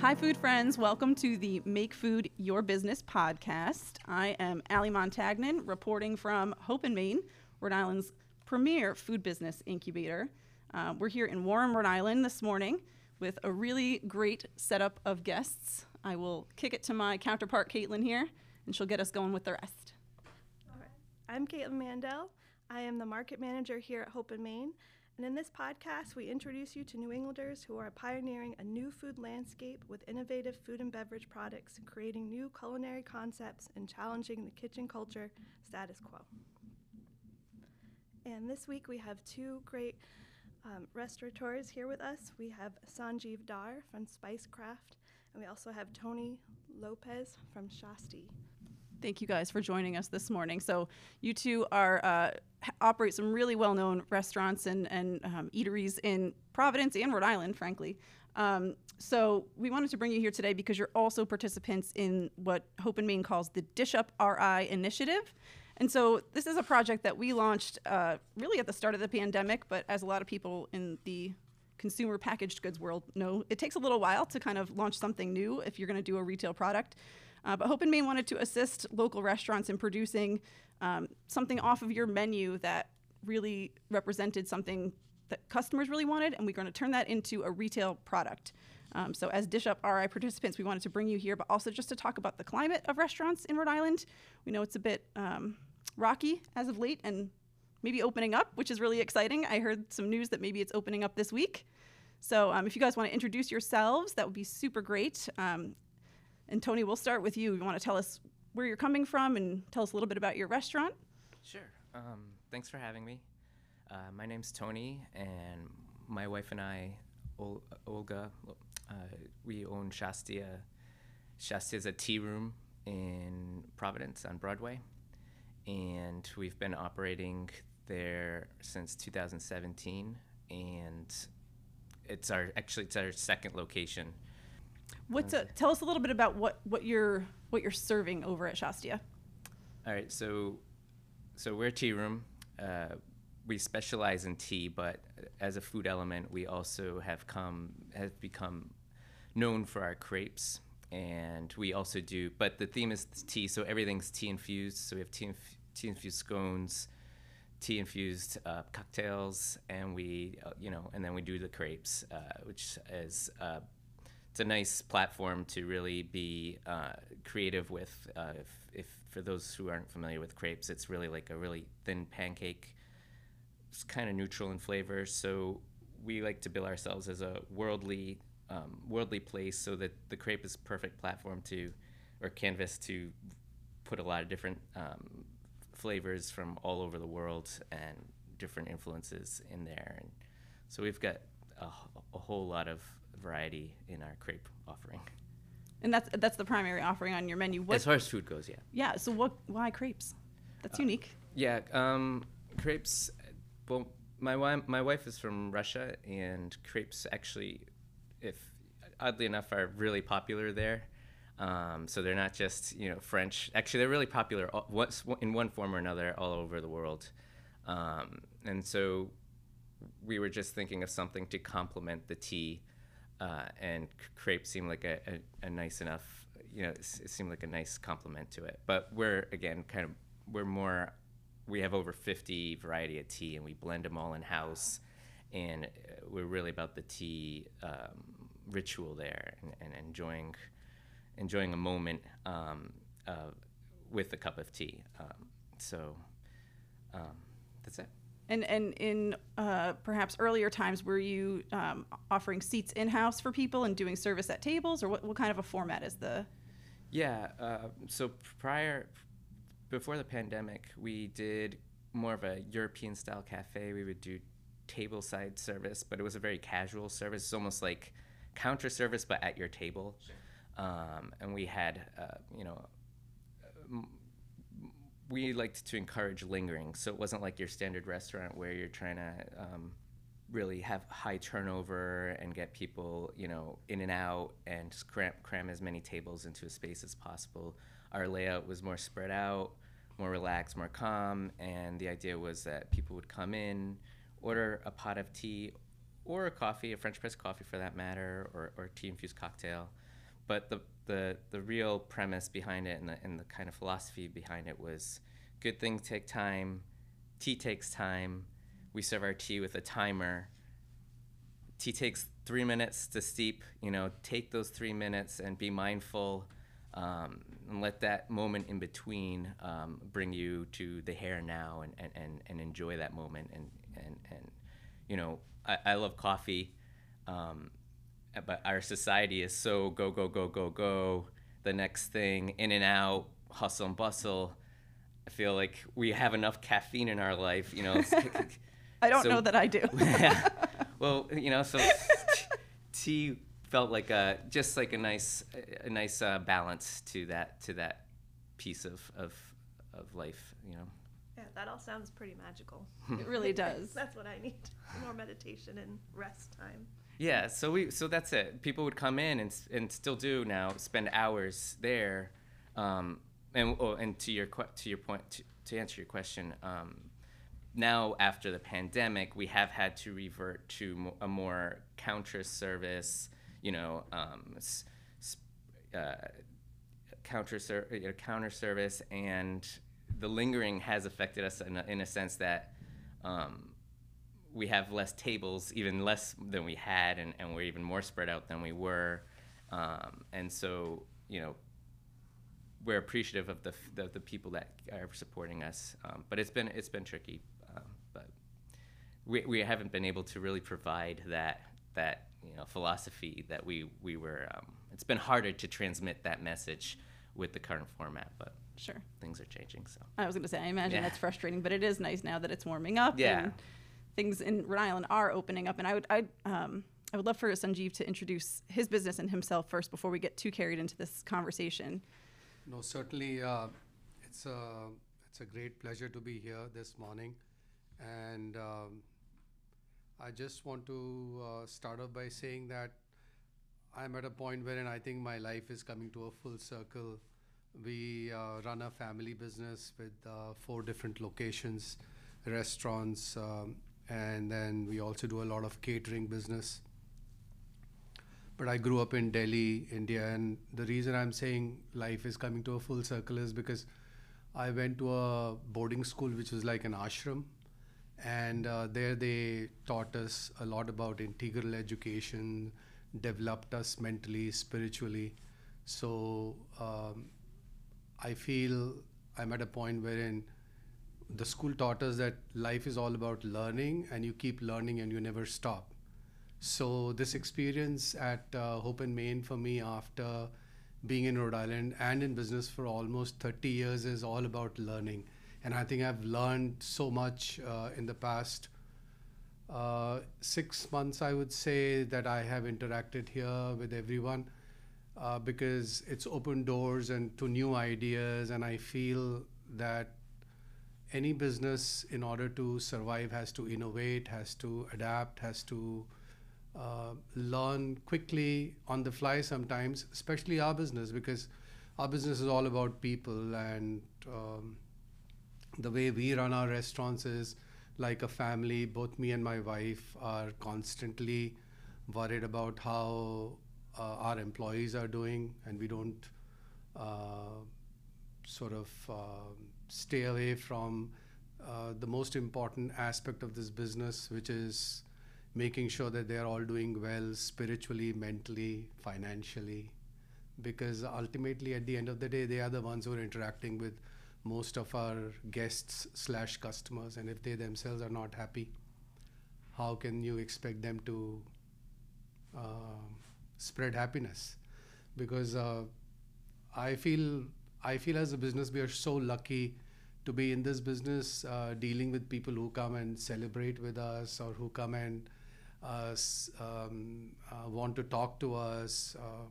Hi, food friends. Welcome to the Make Food Your Business podcast. I am Allie Montagnan, reporting from Hope and Main, Rhode Island's premier food business incubator. Uh, we're here in Warren, Rhode Island this morning with a really great setup of guests. I will kick it to my counterpart, Caitlin, here, and she'll get us going with the rest. All right. I'm Caitlin Mandel. I am the market manager here at Hope and Main. And in this podcast, we introduce you to New Englanders who are pioneering a new food landscape with innovative food and beverage products, creating new culinary concepts, and challenging the kitchen culture status quo. And this week we have two great um, restaurateurs here with us. We have Sanjiv Dhar from Spicecraft, and we also have Tony Lopez from Shasti. Thank you guys for joining us this morning. So you two are uh, operate some really well-known restaurants and, and um, eateries in Providence and Rhode Island, frankly. Um, so we wanted to bring you here today because you're also participants in what Hope and Main calls the DishUp RI initiative. And so this is a project that we launched uh, really at the start of the pandemic, but as a lot of people in the consumer packaged goods world know, it takes a little while to kind of launch something new if you're going to do a retail product. Uh, but Hope and Main wanted to assist local restaurants in producing um, something off of your menu that really represented something that customers really wanted, and we're going to turn that into a retail product. Um, so, as DishUp RI participants, we wanted to bring you here, but also just to talk about the climate of restaurants in Rhode Island. We know it's a bit um, rocky as of late and maybe opening up, which is really exciting. I heard some news that maybe it's opening up this week. So, um, if you guys want to introduce yourselves, that would be super great. And Tony, we'll start with you. You want to tell us where you're coming from and tell us a little bit about your restaurant? Sure. Um, thanks for having me. Uh, my name's Tony, and my wife and I, Ol- Olga, uh, we own Shastia. Shastia is a tea room in Providence on Broadway, and we've been operating there since 2017. And it's our actually it's our second location What's a, tell us a little bit about what, what you're what you're serving over at Shastia. All right, so so we're a tea room. Uh, we specialize in tea, but as a food element, we also have come have become known for our crepes, and we also do. But the theme is tea, so everything's tea infused. So we have tea inf- tea infused scones, tea infused uh, cocktails, and we uh, you know, and then we do the crepes, uh, which is uh, it's a nice platform to really be uh, creative with. Uh, if, if, for those who aren't familiar with crepes, it's really like a really thin pancake. It's kind of neutral in flavor, so we like to bill ourselves as a worldly, um, worldly place, so that the crepe is perfect platform to, or canvas to, put a lot of different um, flavors from all over the world and different influences in there. And so we've got a, a whole lot of variety in our crepe offering. And that's that's the primary offering on your menu. What, as far as food goes, yeah. Yeah. So what? Why crepes? That's uh, unique. Yeah, um, crepes. Well, my wife my wife is from Russia, and crepes actually, if oddly enough, are really popular there. Um, so they're not just you know French. Actually, they're really popular in one form or another all over the world. Um, and so we were just thinking of something to complement the tea uh, and crepe seemed like a, a, a, nice enough, you know, it, seemed like a nice complement to it. But we're again kind of we're more, we have over 50 variety of tea, and we blend them all in house, and uh, we're really about the tea um, ritual there and, and, enjoying enjoying a moment um, uh, with a cup of tea. Um, so um, that's it. And and in uh, perhaps earlier times, were you um, offering seats in house for people and doing service at tables, or what, what kind of a format is the? Yeah. Uh, so prior, before the pandemic, we did more of a European style cafe. We would do table side service, but it was a very casual service. It's almost like counter service, but at your table. Um, and we had, uh, you know, we liked to encourage lingering, so it wasn't like your standard restaurant where you're trying to um, really have high turnover and get people, you know, in and out and cram, cram as many tables into a space as possible. Our layout was more spread out, more relaxed, more calm, and the idea was that people would come in, order a pot of tea or a coffee, a French press coffee for that matter, or, or tea infused cocktail, but the, the the real premise behind it and the and the kind of philosophy behind it was good things take time, tea takes time. We serve our tea with a timer. Tea takes three minutes to steep. You know, take those three minutes and be mindful, um, and let that moment in between um, bring you to the here now and, and, and, and enjoy that moment. And, and, and you know, I, I love coffee, um, but our society is so go, go, go, go, go, the next thing, in and out, hustle and bustle. I feel like we have enough caffeine in our life, you know. I don't So- know that I do. yeah. Well, you know, so tea felt like a just like a nice a nice uh, balance to that to that piece of of of life, you know. Yeah, that all sounds pretty magical. it really does. That's what I need. More meditation and rest time. Yeah, so we so that's it. People would come in and and still do now spend hours there, um, and oh, and to your to your point to, to answer your question, um, now after the pandemic, we have had to revert to a more counter service, you know, um, uh, counter ser- counter service, and the lingering has affected us in a, in a sense that. Um, we have less tables, even less than we had, and, and we're even more spread out than we were. Um, and so, you know, we're appreciative of the, the, the people that are supporting us. Um, but it's been, it's been tricky. Um, but we, we haven't been able to really provide that, that you know, philosophy that we, we were, um, it's been harder to transmit that message with the current format, but Sure. things are changing, so. I was going to say, I imagine Yeah. that's frustrating, but it is nice now that it's warming up. Yeah. And things in Rhode Island are opening up. And I would, I, um, I would love for Sanjiv to introduce his business and himself first before we get too carried into this conversation. No, certainly, uh, it's a it's a great pleasure to be here this morning, and um, I just want to uh, start off by saying that I'm at a point wherein I think my life is coming to a full circle. We uh, run a family business with uh, four different locations, restaurants, um, and then we also do a lot of catering business but I grew up in Delhi, India, and the reason I'm saying life is coming to a full circle is because I went to a boarding school which was like an ashram, and uh, there they taught us a lot about integral education, developed us mentally, spiritually. So um, I feel I'm at a point wherein the school taught us that life is all about learning, and you keep learning and you never stop. So this experience at uh, Hope and Main for me after being in Rhode Island and in business for almost 30 years is all about learning. And I think I've learned so much uh, in the past uh, six months, I would say, that I have interacted here with everyone uh, because it's opened doors and to new ideas. And I feel that any business, in order to survive, has to innovate, has to adapt, has to uh, learn quickly on the fly sometimes, especially our business, because our business is all about people. And um, the way we run our restaurants is like a family. Both me and my wife are constantly worried about how uh, our employees are doing, and we don't uh, sort of um stay away from uh, the most important aspect of this business, which is making sure that they're all doing well spiritually, mentally, financially. Because ultimately, at the end of the day, they are the ones who are interacting with most of our guests slash customers, and if they themselves are not happy, how can you expect them to um spread happiness? Because uh, I feel I feel as a business we are so lucky to be in this business, uh, dealing with people who come and celebrate with us or who come and uh, um, uh, want to talk to us. Uh,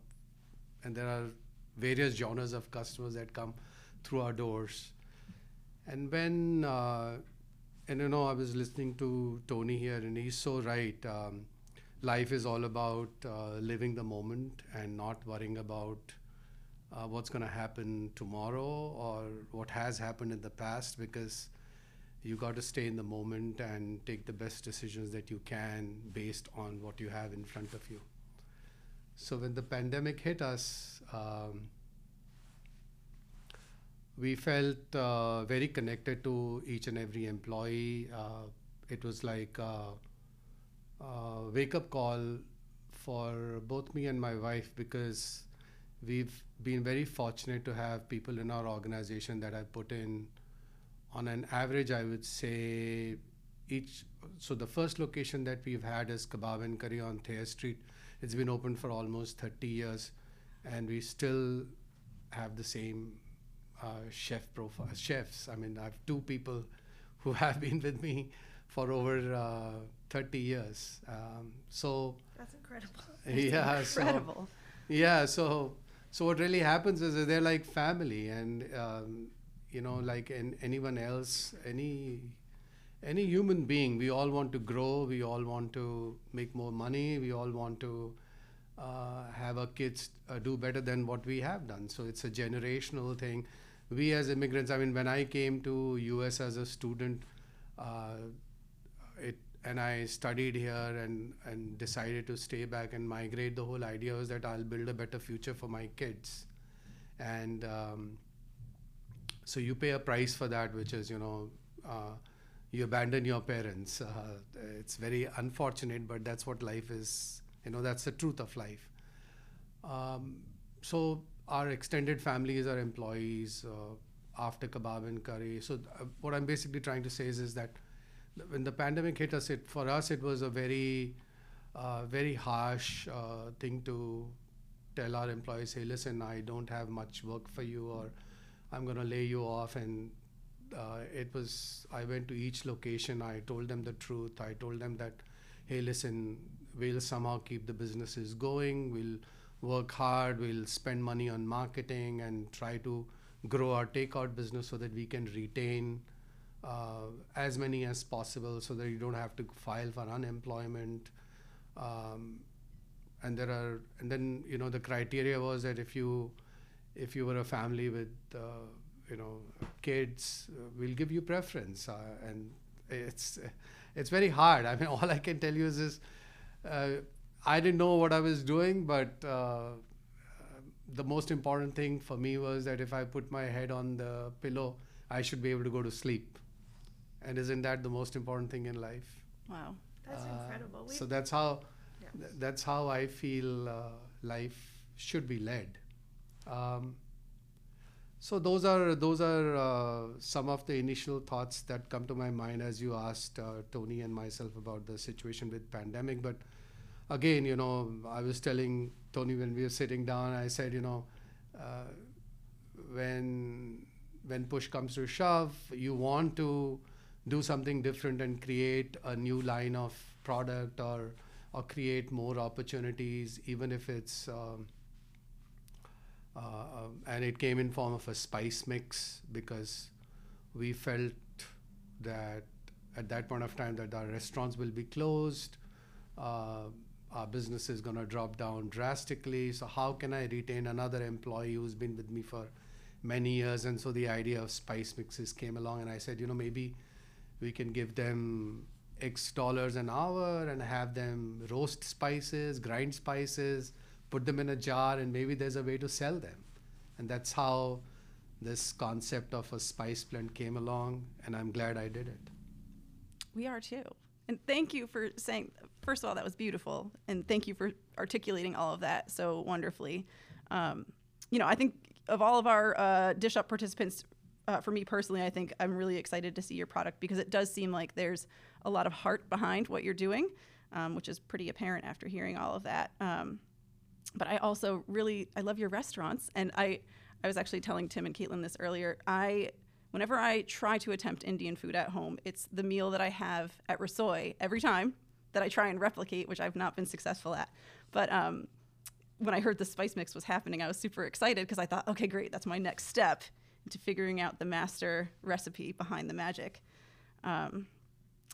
and there are various genres of customers that come through our doors. And when, uh, and you know, I was listening to Tony here, and he's so right. Um, life is all about uh, living the moment and not worrying about uh, what's going to happen tomorrow or what has happened in the past because you got to stay in the moment and take the best decisions that you can based on what you have in front of you. so when the pandemic hit us, um, we felt uh, very connected to each and every employee. Uh, it was like a, a wake up call for both me and my wife because we've been very fortunate to have people in our organization that have put in, on an average, I would say, each. So the first location that we've had is Kebab and Curry on Thayer Street. It's been open for almost 30 years, and we still have the same uh, chef profile. Chefs. I mean, I have two people who have been with me for over uh, 30 years. Um, so That's incredible. yeah, so- Incredible. yeah so so what really happens is they're like family and um, you know like in anyone else any any human being we all want to grow we all want to make more money we all want to uh, have our kids uh, do better than what we have done. So it's a generational thing. We as immigrants i mean when i came to us as a student uh, and I studied here and and decided to stay back and migrate. The whole idea was that I'll build a better future for my kids, and um, so you pay a price for that, which is you know. Uh, you abandon your parents. Uh, it's very unfortunate, but that's what life is. You know, that's the truth of life. Um, so our extended families are employees uh, after kebab and curry. So uh, what I'm basically trying to say is, is that when the pandemic hit us, it for us it was a very, uh, very harsh uh, thing to tell our employees, hey, listen, I don't have much work for you, or I'm going to lay you off. And uh, it was, I went to each location. I told them the truth. I told them that, hey, listen, we'll somehow keep the businesses going. We'll work hard. We'll spend money on marketing and try to grow our takeout business so that we can retain uh, as many as possible so that you don't have to file for unemployment. Um, and there are, and then you know the criteria was that if you, if you were a family with, uh, you know, kids, uh, we'll give you preference. Uh, and it's, it's very hard. I mean, all I can tell you is this. Uh, I didn't know what I was doing, but uh, the most important thing for me was that if I put my head on the pillow, I should be able to go to sleep. And isn't that the most important thing in life? Wow. That's Uh, incredible. We, So that's how Yeah. th- that's how I feel uh, life should be led. Um, so those are those are uh, some of the initial thoughts that come to my mind as you asked uh, Tony and myself about the situation with pandemic. But again, you know, I was telling Tony when we were sitting down, I said, you know, uh, when when push comes to shove, you want to do something different and create a new line of product or or create more opportunities, even if it's um, uh, um, and it came in form of a spice mix because we felt that at that point of time that our restaurants will be closed uh, our business is going to drop down drastically. So how can i retain another employee who's been with me for many years? And so the idea of spice mixes came along and i said you know maybe we can give them x dollars an hour and have them roast spices grind spices put them in a jar and maybe there's a way to sell them and that's how this concept of a spice blend came along and i'm glad i did it We are too. And thank you for saying, first of all, that was beautiful. And thank you for articulating all of that so wonderfully. Um, you know, I think of all of our uh, DishUp participants, uh, for me personally, I think I'm really excited to see your product because it does seem like there's a lot of heart behind what you're doing, um, which is pretty apparent after hearing all of that. Um, but I also really I love your restaurants, and I I was actually telling Tim and Caitlin this earlier. I whenever I try to attempt Indian food at home, it's the meal that I have at Rasoi every time that I try and replicate, which I've not been successful at. But um, when I heard the spice mix was happening, I was super excited because I thought, okay, great, that's my next step into figuring out the master recipe behind the magic. Um,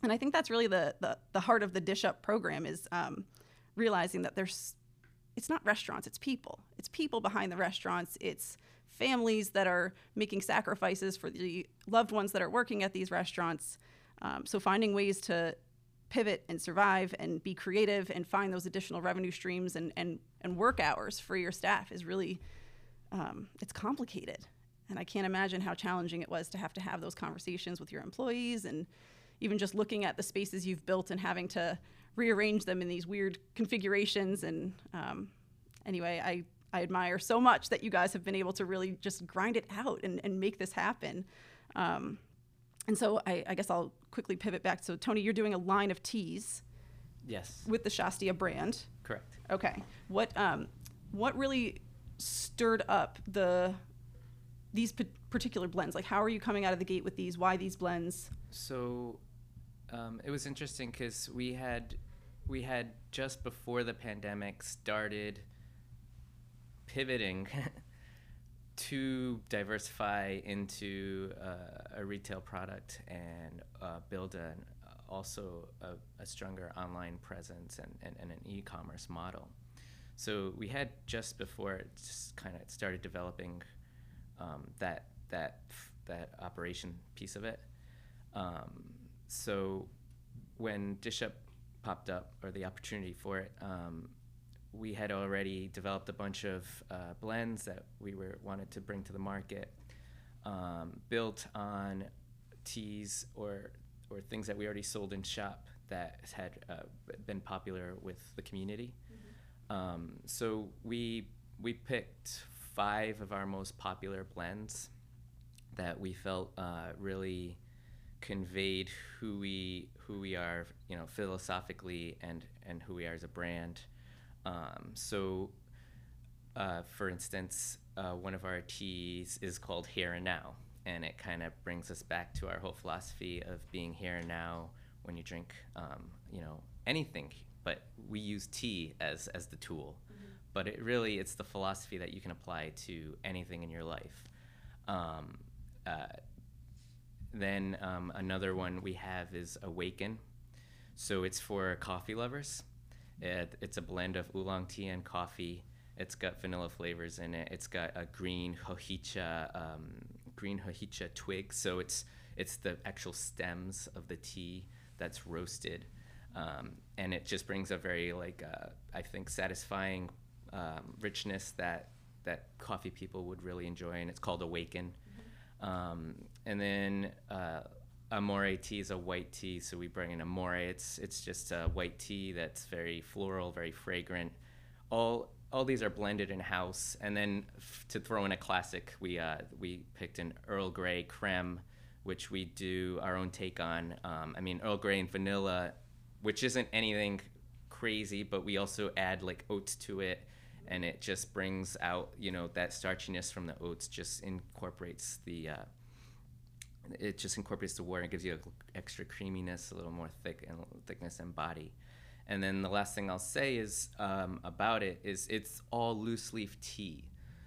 and I think that's really the, the the heart of the DishUp program is um, realizing that there's it's not restaurants, it's people. It's people behind the restaurants. It's families that are making sacrifices for the loved ones that are working at these restaurants. Um, so finding ways to pivot and survive and be creative and find those additional revenue streams and and and work hours for your staff is really um, it's complicated and i can't imagine how challenging it was to have to have those conversations with your employees and even just looking at the spaces you've built and having to rearrange them in these weird configurations and um, anyway i I admire so much that you guys have been able to really just grind it out and, and make this happen. Um, and so I, I, guess I'll quickly pivot back. So Tony, you're doing a line of teas. Yes. With the Shastia brand. Correct. Okay. What um, what really stirred up the these particular blends? Like, how are you coming out of the gate with these? Why these blends? So um, it was interesting because we had we had just before the pandemic started pivoting to diversify into uh, a retail product and uh, build an, also a, a, stronger online presence and, and, and, an e-commerce model. So we had just before it just kind of started developing um, that that that operation piece of it. Um, so when DishUp popped up or the opportunity for it, um, we had already developed a bunch of uh, blends that we were wanted to bring to the market, um, built on teas or or things that we already sold in shop that had uh, been popular with the community. Mm-hmm. Um, so we we picked five of our most popular blends that we felt uh, really conveyed who we who we are, you know, philosophically and and who we are as a brand. Um, so, uh, for instance, uh, one of our teas is called Here and Now, and it kind of brings us back to our whole philosophy of being here and now when you drink, um, you know, anything. But we use tea as as the tool. But it really it's the philosophy that you can apply to anything in your life. Um, uh, then um, another one we have is Awaken. So it's for coffee lovers. It, it's a blend of oolong tea and coffee. It's got vanilla flavors in it. It's got a green hojicha, um, green hojicha twig. So it's it's the actual stems of the tea that's roasted, um, and it just brings a very like uh, I think satisfying um, richness that that coffee people would really enjoy. And it's called Awaken. Mm-hmm. Um, and then uh, Amore tea is a white tea, so we bring in Amore. It's it's just a white tea that's very floral, very fragrant. All all these are blended in house, and then f- to throw in a classic, we uh, we picked an Earl Grey creme, which we do our own take on. Um, I mean Earl Grey and vanilla, which isn't anything crazy, but we also add like oats to it, and it just brings out you know that starchiness from the oats. Just incorporates the uh, it just incorporates the water and gives you an extra creaminess, a little more thick and thickness and body. And then the last thing I'll say is um, about it is it's all loose leaf tea.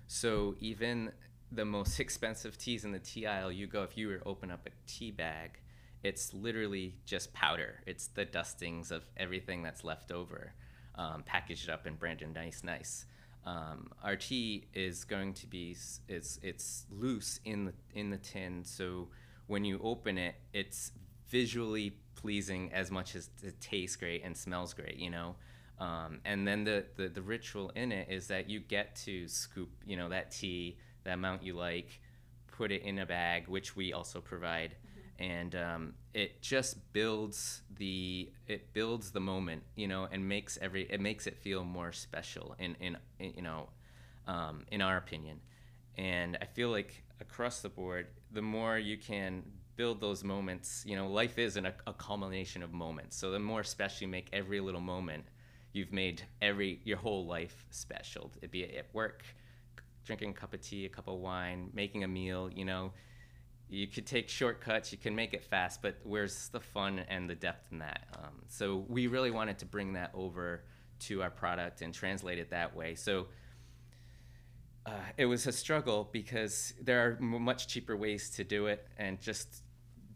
So even the most expensive teas in the tea aisle, you go if you were open up a tea bag, it's literally just powder. It's the dustings of everything that's left over, um, packaged up and branded nice, nice. Um, our tea is going to be it's it's loose in the in the tin, so when you open it, it's visually pleasing as much as it tastes great and smells great, you know. Um, and then the, the, the ritual in it is that you get to scoop, you know, that tea, the amount you like, put it in a bag, which we also provide. And um, it just builds the it builds the moment, you know, and makes every it makes it feel more special in in, in you know, um, in our opinion. And I feel like across the board, the more you can build those moments, you know, life is an, a culmination of moments. So the more special you make every little moment, you've made every your whole life special. It be at work, drinking a cup of tea, a cup of wine, making a meal. You know, you could take shortcuts, you can make it fast, but where's the fun and the depth in that? Um, so we really wanted to bring that over to our product and translate it that way. So uh, it was a struggle because there are much cheaper ways to do it and just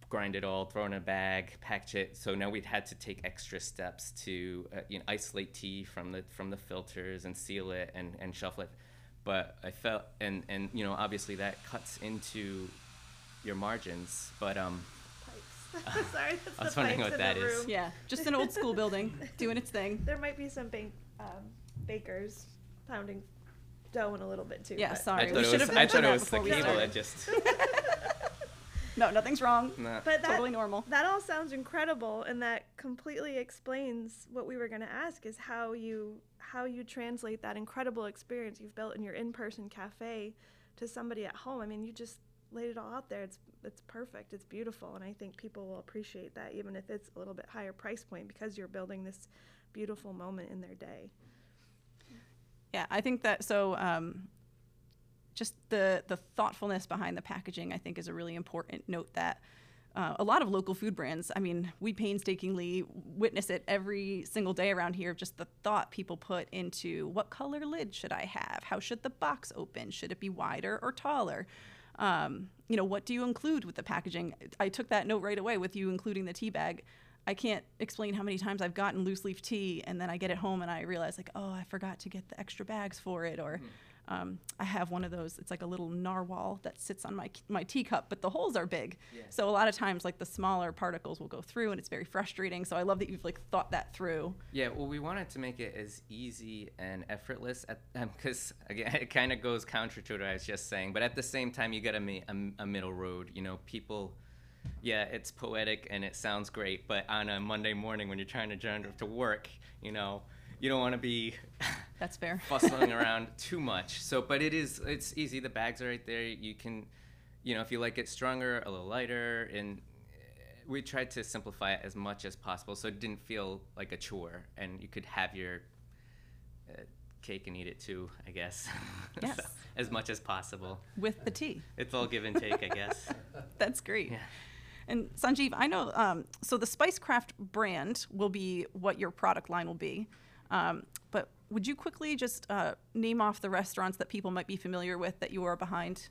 grind it all, throw in a bag, package it. So now we'd had to take extra steps to uh, you know, isolate tea from the from the filters and seal it and, and shelf it. But I felt and and you know obviously that cuts into your margins. But um, Pipes. Sorry, that's I was the wondering pipes what in that the is. room. Yeah, just an old school building doing its thing. There might be some bank, um, bakers pounding dough in a little bit too. Yeah, but- sorry. I we it should was, have I mentioned thought it that was the before we cable started. that just. No, nothing's wrong. Nah. But that, Totally normal. That all sounds incredible, and that completely explains what we were going to ask: is how you how you translate that incredible experience you've built in your in-person cafe to somebody at home. I mean, you just laid it all out there. It's it's perfect. It's beautiful, and I think people will appreciate that, even if it's a little bit higher price point, because you're building this beautiful moment in their day. Yeah, I think that so. Um, just the the thoughtfulness behind the packaging, I think, is a really important note that. Uh, a lot of local food brands, I mean, we painstakingly witness it every single day around here. Just the thought people put into what color lid should I have? How should the box open? Should it be wider or taller? Um, you know, what do you include with the packaging? I took that note right away with you including the tea bag. I can't explain how many times I've gotten loose leaf tea and then I get it home and I realize like, oh, I forgot to get the extra bags for it, or um, I have one of those. It's like a little narwhal that sits on my my teacup, but the holes are big. Yeah. So a lot of times, like the smaller particles will go through, and it's very frustrating. So I love that you've like thought that through. Yeah, well, we wanted to make it as easy and effortless because again, it kind of goes counter to what I was just saying. But at the same time, you got to make a, a middle road. You know, people. Yeah, it's poetic and it sounds great, but on a Monday morning when you're trying to drive to work, you know, you don't want to be That's fair. bustling around too much. So, but it is it's easy. The bags are right there. You can, you know, if you like it stronger, a little lighter, and uh, we tried to simplify it as much as possible, so it didn't feel like a chore, and you could have your uh, cake and eat it too. I guess. Yes. So, as much as possible. With the tea. It's all give and take, I guess. That's great. Yeah. And Sanjiv, I know. Um, so the Spicecraft brand will be what your product line will be. Um, but would you quickly just uh, name off the restaurants that people might be familiar with that you are behind?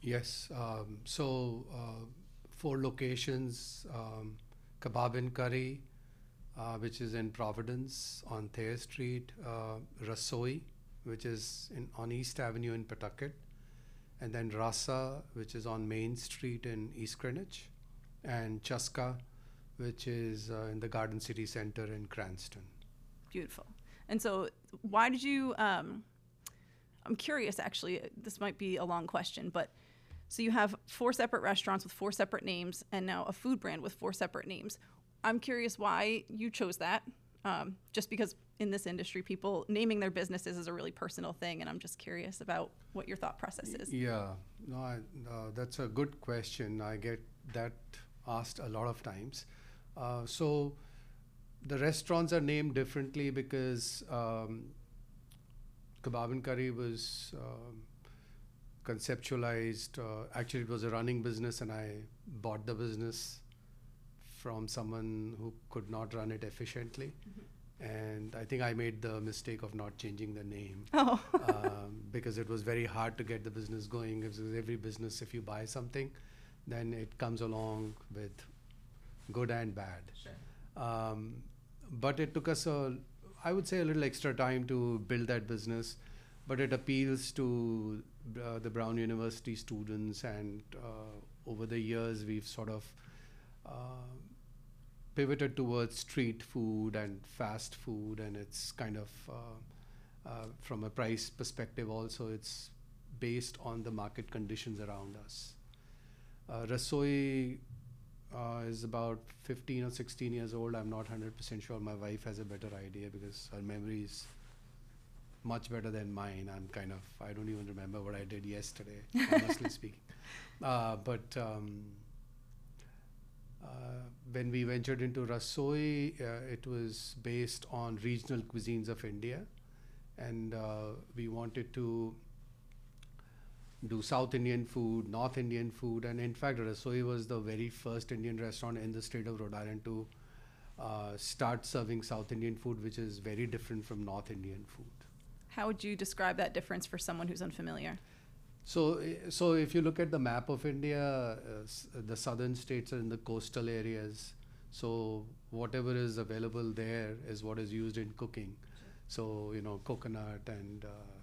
Yes. Um, so, uh, four locations um, Kebab and Curry, uh, which is in Providence on Thayer Street, uh, Rasoi, which is in, on East Avenue in Pawtucket, and then Rasa, which is on Main Street in East Greenwich, and Chaska, which is uh, in the Garden City Center in Cranston. Beautiful. And so, why did you? Um, I'm curious. Actually, this might be a long question, but so you have four separate restaurants with four separate names, and now a food brand with four separate names. I'm curious why you chose that. Um, just because in this industry, people naming their businesses is a really personal thing, and I'm just curious about what your thought process is. Yeah, no, I, that's a good question. I get that asked a lot of times. Uh, so the restaurants are named differently because um, Kebab and Curry was um, conceptualized. Uh, actually, it was a running business, and I bought the business from someone who could not run it efficiently. And I think I made the mistake of not changing the name Oh, um, because it was very hard to get the business going. Because every business, if you buy something, then it comes along with good and bad. Um, but it took us a, I would say, a little extra time to build that business. But it appeals to uh, the Brown University students, and uh, over the years, we've sort of uh, pivoted towards street food and fast food, and it's kind of uh, uh, from a price perspective also it's based on the market conditions around us. Uh, Rasoi uh, is about 15 or 16 years old. I'm not 100% sure. My wife has a better idea because her memory is much better than mine. I'm kind of, I don't even remember what I did yesterday, honestly speaking. Uh, but um, uh, when we ventured into Rasoi, uh, it was based on regional cuisines of India. And uh, we wanted to do South Indian food, North Indian food, and in fact, Rasoi was the very first Indian restaurant in the state of Rhode Island to uh, start serving South Indian food, which is very different from North Indian food. how would you describe that difference for someone who's unfamiliar? So, so if you look at the map of India, uh, the southern states are in the coastal areas. So whatever is available there is what is used in cooking. So you know, coconut and uh, uh,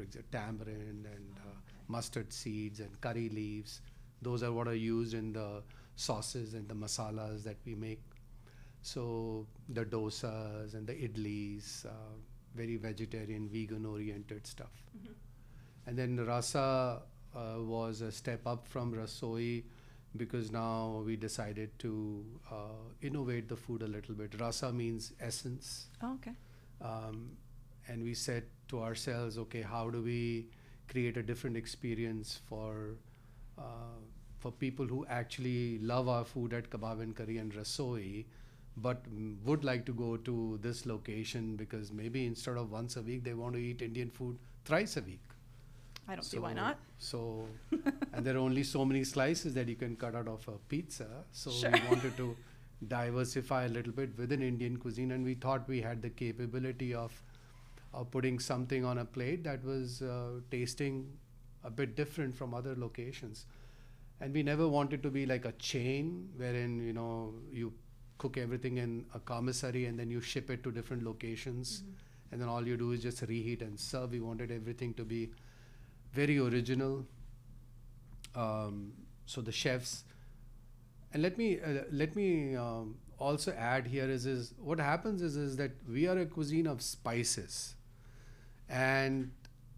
for example, tamarind and uh, mustard seeds and curry leaves. Those are what are used in the sauces and the masalas that we make. So the dosas and the idlis, uh, very vegetarian, vegan oriented stuff. And then rasa uh, was a step up from rasoi because now we decided to uh, innovate the food a little bit. Rasa means essence. Oh, okay. Um, and we said to ourselves, okay, how do we create a different experience for uh, for people who actually love our food at Kebab and Curry and Rasoi, but would like to go to this location because maybe instead of once a week, they want to eat Indian food thrice a week. I don't see why not. So, and there are only so many slices that you can cut out of a pizza. So Sure. we wanted to diversify a little bit within Indian cuisine, and we thought we had the capability of, of putting something on a plate that was uh, tasting a bit different from other locations. And we never wanted to be like a chain wherein you know you cook everything in a commissary and then you ship it to different locations, and then all you do is just reheat and serve. We wanted everything to be very original. Um, so the chefs, and let me uh, let me um, also add here is is what happens is is that we are a cuisine of spices, and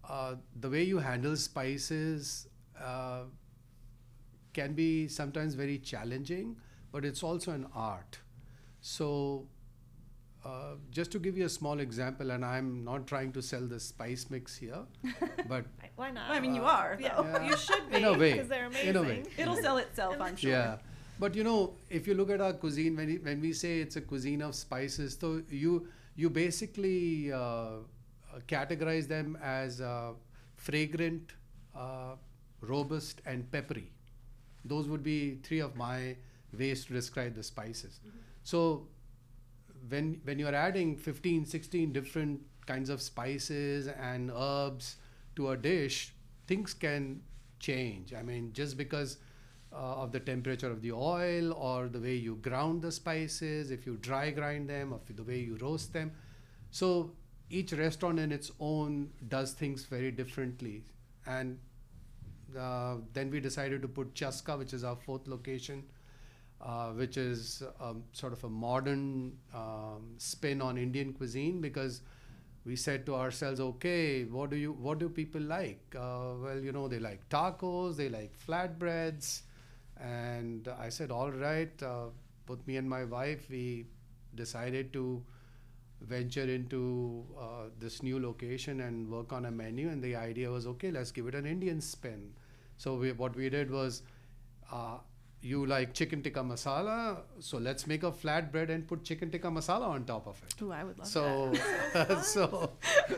uh, the way you handle spices uh, can be sometimes very challenging, but it's also an art. So uh, just to give you a small example, and I'm not trying to sell the spice mix here, but Why not? I mean, you are. yeah. Yeah. you should be In a way. because they're amazing. In a way. It'll sell itself, I'm sure. Yeah, but you know, if you look at our cuisine, when, when we say it's a cuisine of spices, so you you basically uh, categorize them as uh, fragrant, uh, robust, and peppery. Those would be three of my ways to describe the spices. So when when you're adding 15 16 different kinds of spices and herbs to a dish things can change i mean just because uh, of the temperature of the oil or the way you ground the spices if you dry grind them or the way you roast them so each restaurant in its own does things very differently and uh, then we decided to put chaska which is our fourth location uh, which is um, sort of a modern um, spin on Indian cuisine because we said to ourselves, okay, what do you what do people like? Uh, well, you know, they like tacos, they like flatbreads, and I said, all right. Uh, both me and my wife, we decided to venture into uh, this new location and work on a menu. And the idea was, okay, let's give it an Indian spin. So we, what we did was. Uh, you like chicken tikka masala, so let's make a flatbread and put chicken tikka masala on top of it. Ooh, I would love So, so,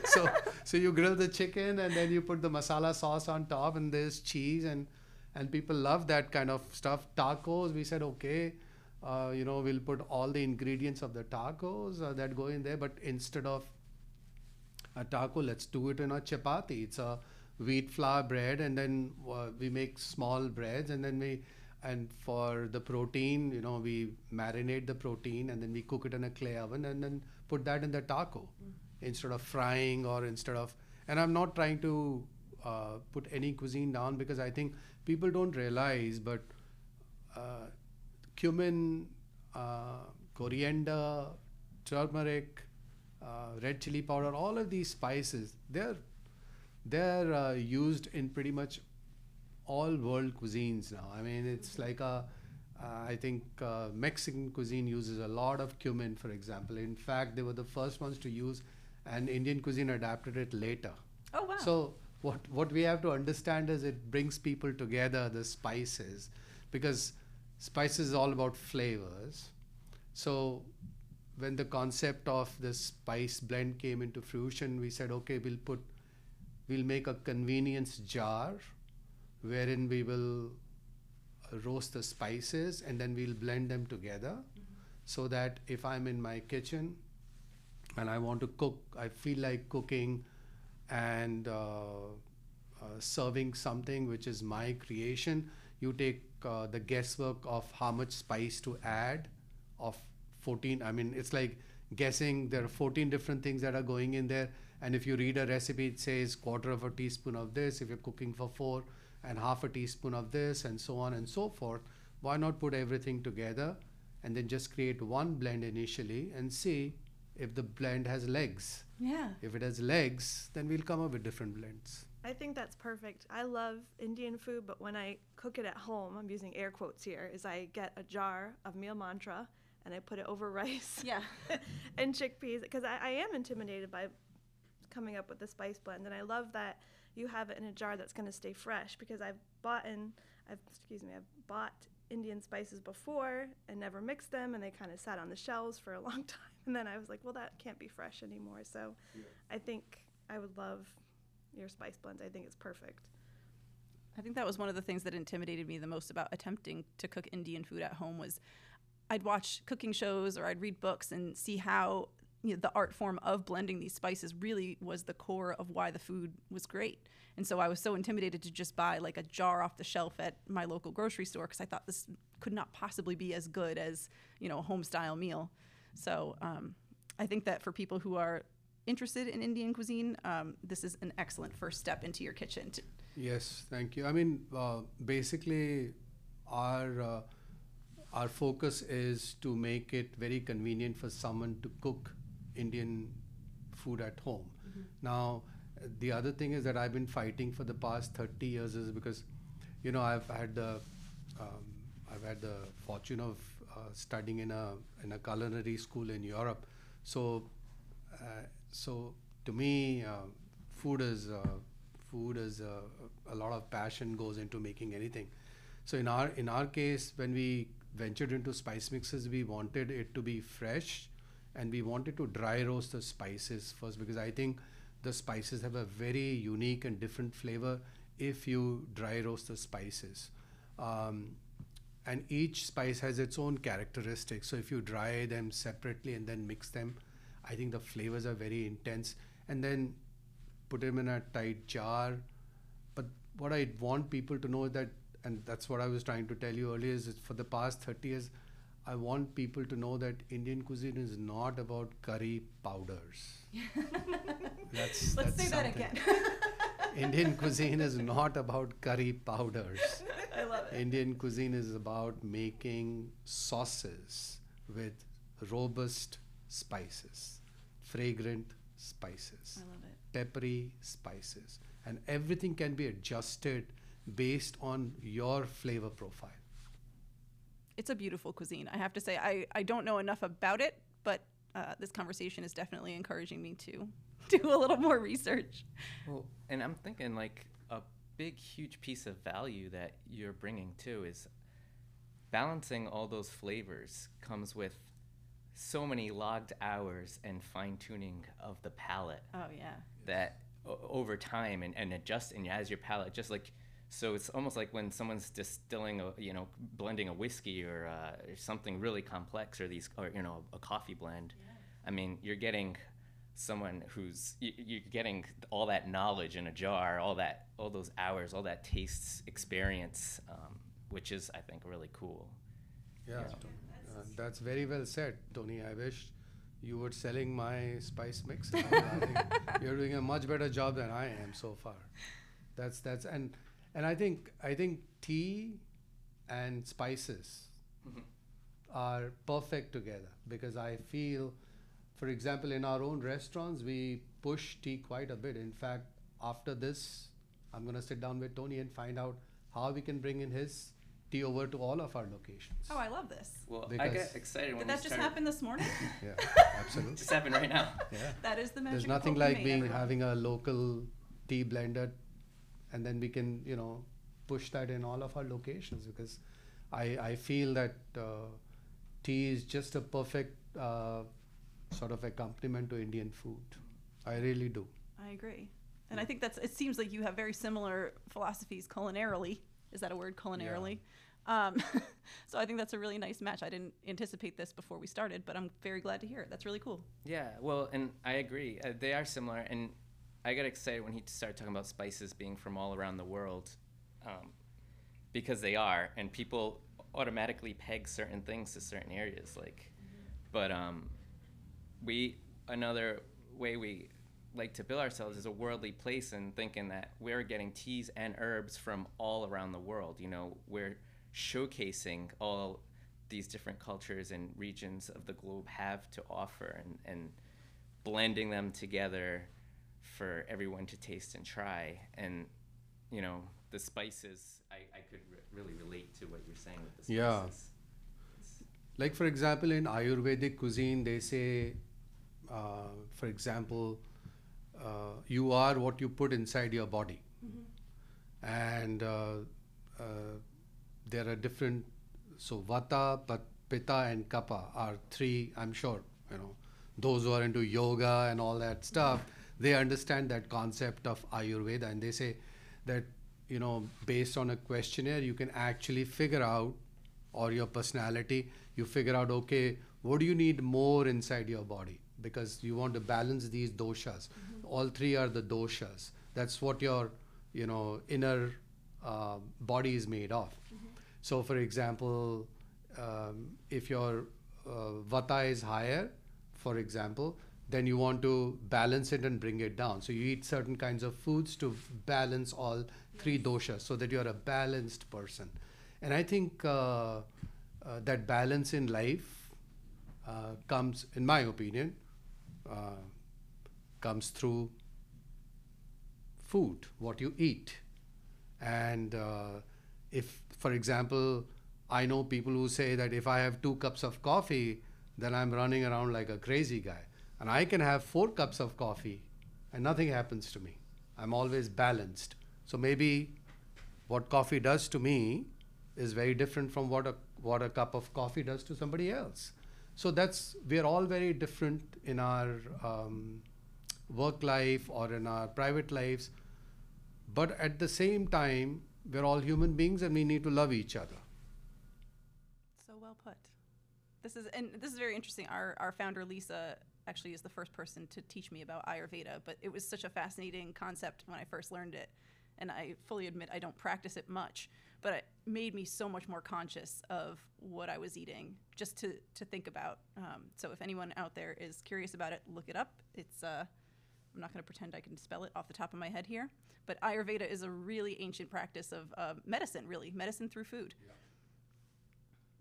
so, so you grill the chicken and then you put the masala sauce on top, and there's cheese, and and people love that kind of stuff. Tacos, we said okay, uh, you know, we'll put all the ingredients of the tacos uh, that go in there, but instead of a taco, let's do it in a chapati. It's a wheat flour bread, and then uh, we make small breads, and then we and for the protein, you know, we marinate the protein, and then we cook it in a clay oven, and then put that in the taco instead of frying or instead of. And I'm not trying to uh, put any cuisine down because I think people don't realize, but uh, cumin, uh, coriander, turmeric, uh, red chili powder, all of these spices, they're they're uh, used in pretty much all world cuisines now. I mean, it's like a uh, I think uh, Mexican cuisine uses a lot of cumin, for example. In fact, they were the first ones to use, and Indian cuisine adapted it later. Oh wow. So what what we have to understand is it brings people together, the spices, because spices is all about flavors. So when the concept of this spice blend came into fruition, we said, okay, we'll put, we'll make a convenience jar, wherein we will uh, roast the spices and then we'll blend them together, so that if I'm in my kitchen and I want to cook, I feel like cooking and uh, uh, serving something which is my creation. You take uh, the guesswork of how much spice to add, of 14. I mean, it's like guessing there are 14 different things that are going in there. And if you read a recipe, it says quarter of a teaspoon of this. If you're cooking for four, and half a teaspoon of this, and so on and so forth. why not put everything together and then just create one blend initially and see if the blend has legs. Yeah. If it has legs, then we'll come up with different blends. I think that's perfect. I love Indian food, but when I cook it at home, I'm using air quotes here, is I get a jar of meal mantra and I put it over rice Yeah. and chickpeas because I, I am intimidated by coming up with the spice blend, and I love that you have it in a jar that's going to stay fresh because I've bought in, I've excuse me, I've bought Indian spices before and never mixed them, and they kind of sat on the shelves for a long time, and then I was like, well, that can't be fresh anymore. So, I think I would love your spice blends. I think it's perfect. I think that was one of the things that intimidated me the most about attempting to cook Indian food at home was I'd watch cooking shows or I'd read books and see how you know, the art form of blending these spices really was the core of why the food was great. And so I was so intimidated to just buy like a jar off the shelf at my local grocery store because I thought this could not possibly be as good as you know a home style meal. So um, I think that for people who are interested in Indian cuisine, um, this is an excellent first step into your kitchen. To, Yes, thank you. I mean, uh, basically, our uh, our focus is to make it very convenient for someone to cook Indian food at home. Now, uh, the other thing is that I've been fighting for the past 30 years is because, you know, I've had the um, I've had the fortune of uh, studying in a in a culinary school in Europe. So, uh, so to me, uh, food is uh, food is uh, a lot of passion goes into making anything. So in our in our case, when we ventured into spice mixes, we wanted it to be fresh, and we wanted to dry roast the spices first because I think the spices have a very unique and different flavor if you dry roast the spices. Um, and each spice has its own characteristics. So if you dry them separately and then mix them, I think the flavors are very intense. And then put them in a tight jar. But what I want people to know that, and that's what I was trying to tell you earlier, is for the past 30 years, I want people to know that Indian cuisine is not about curry powders. That's, Let's that's say that again. Indian cuisine is not about curry powders. I love it. Indian cuisine is about making sauces with robust spices, fragrant spices, I love it. peppery spices, and everything can be adjusted based on your flavor profile. It's a beautiful cuisine. I have to say, I, I don't know enough about it, but uh, this conversation is definitely encouraging me to do a little more research. Well, and I'm thinking like a big, huge piece of value that you're bringing too is balancing all those flavors comes with so many logged hours and fine tuning of the palate Oh, yeah. that o- over time and, and adjusting as your palate just like so it's almost like when someone's distilling a you know blending a whiskey or, uh, or something really complex or these or you know a coffee blend Yeah. i mean you're getting someone who's you, you're getting all that knowledge in a jar all that all those hours all that tastes experience um, which is i think really cool Yeah, that's very well said, Tony. I wish you were selling my spice mix. I think you're doing a much better job than I am so far. That's that's and and I think I think tea and spices mm-hmm. are perfect together because I feel, for example, in our own restaurants we push tea quite a bit. In fact, after this, I'm gonna sit down with Tony and find out how we can bring in his tea over to all of our locations. Oh, I love this. well i Because- get excited when Did we that just started- happen this morning? Yeah, absolutely. just happened right now Yeah. that is the magic. There's of nothing Hope like being everyone. having a local tea blender, and then we can you know push that in all of our locations because I I feel that uh, tea is just a perfect uh, sort of accompaniment to Indian food. I really do. I agree. And I think that's, it seems like you have very similar philosophies culinarily. Is that a word, culinarily? Um, so I think that's a really nice match. I didn't anticipate this before we started, but I'm very glad to hear it. That's really cool. Yeah, well, and I agree. Uh, they are similar, and I got excited when he started talking about spices being from all around the world, um, because they are, and people automatically peg certain things to certain areas. Like, but um, we another way we like to bill ourselves is a worldly place and thinking that we're getting teas and herbs from all around the world. You know, we're showcasing all these different cultures and regions of the globe have to offer and, and blending them together for everyone to taste and try. And, you know, the spices, I, I could re- really relate to what you're saying with the spices. Yeah. It's- Like, for example, in Ayurvedic cuisine, they say, uh, for example, uh, you are what you put inside your body. And uh, uh, there are different, so Vata, Pitta, and Kapha are three, I'm sure, you know, those who are into yoga and all that stuff, they understand that concept of Ayurveda and they say that, you know, based on a questionnaire, you can actually figure out or your personality, you figure out, okay, what do you need more inside your body? Because you want to balance these doshas. All three are the doshas. That's what your, you know, inner uh, body is made of. So, for example, um, if your uh, vata is higher, for example, then you want to balance it and bring it down. So you eat certain kinds of foods to balance all three doshas so that you're a balanced person. And I think uh, uh, that balance in life uh, comes, in my opinion, uh, comes through food, what you eat. And uh, if, for example, I know people who say that if I have two cups of coffee, then I'm running around like a crazy guy. And I can have four cups of coffee and nothing happens to me. I'm always balanced. So maybe what coffee does to me is very different from what a, what a cup of coffee does to somebody else. So that's, we're all very different in our um, work life or in our private lives. But at the same time, we're all human beings and we need to love each other. So well put. This is and this is very interesting. Our our founder Lisa actually is the first person to teach me about Ayurveda, but it was such a fascinating concept when I first learned it. And I fully admit I don't practice it much, but it made me so much more conscious of what I was eating, just to to think about. Um, so if anyone out there is curious about it, look it up. It's uh, I'm not going to pretend I can spell it off the top of my head here, but Ayurveda is a really ancient practice of uh, medicine, really medicine through food.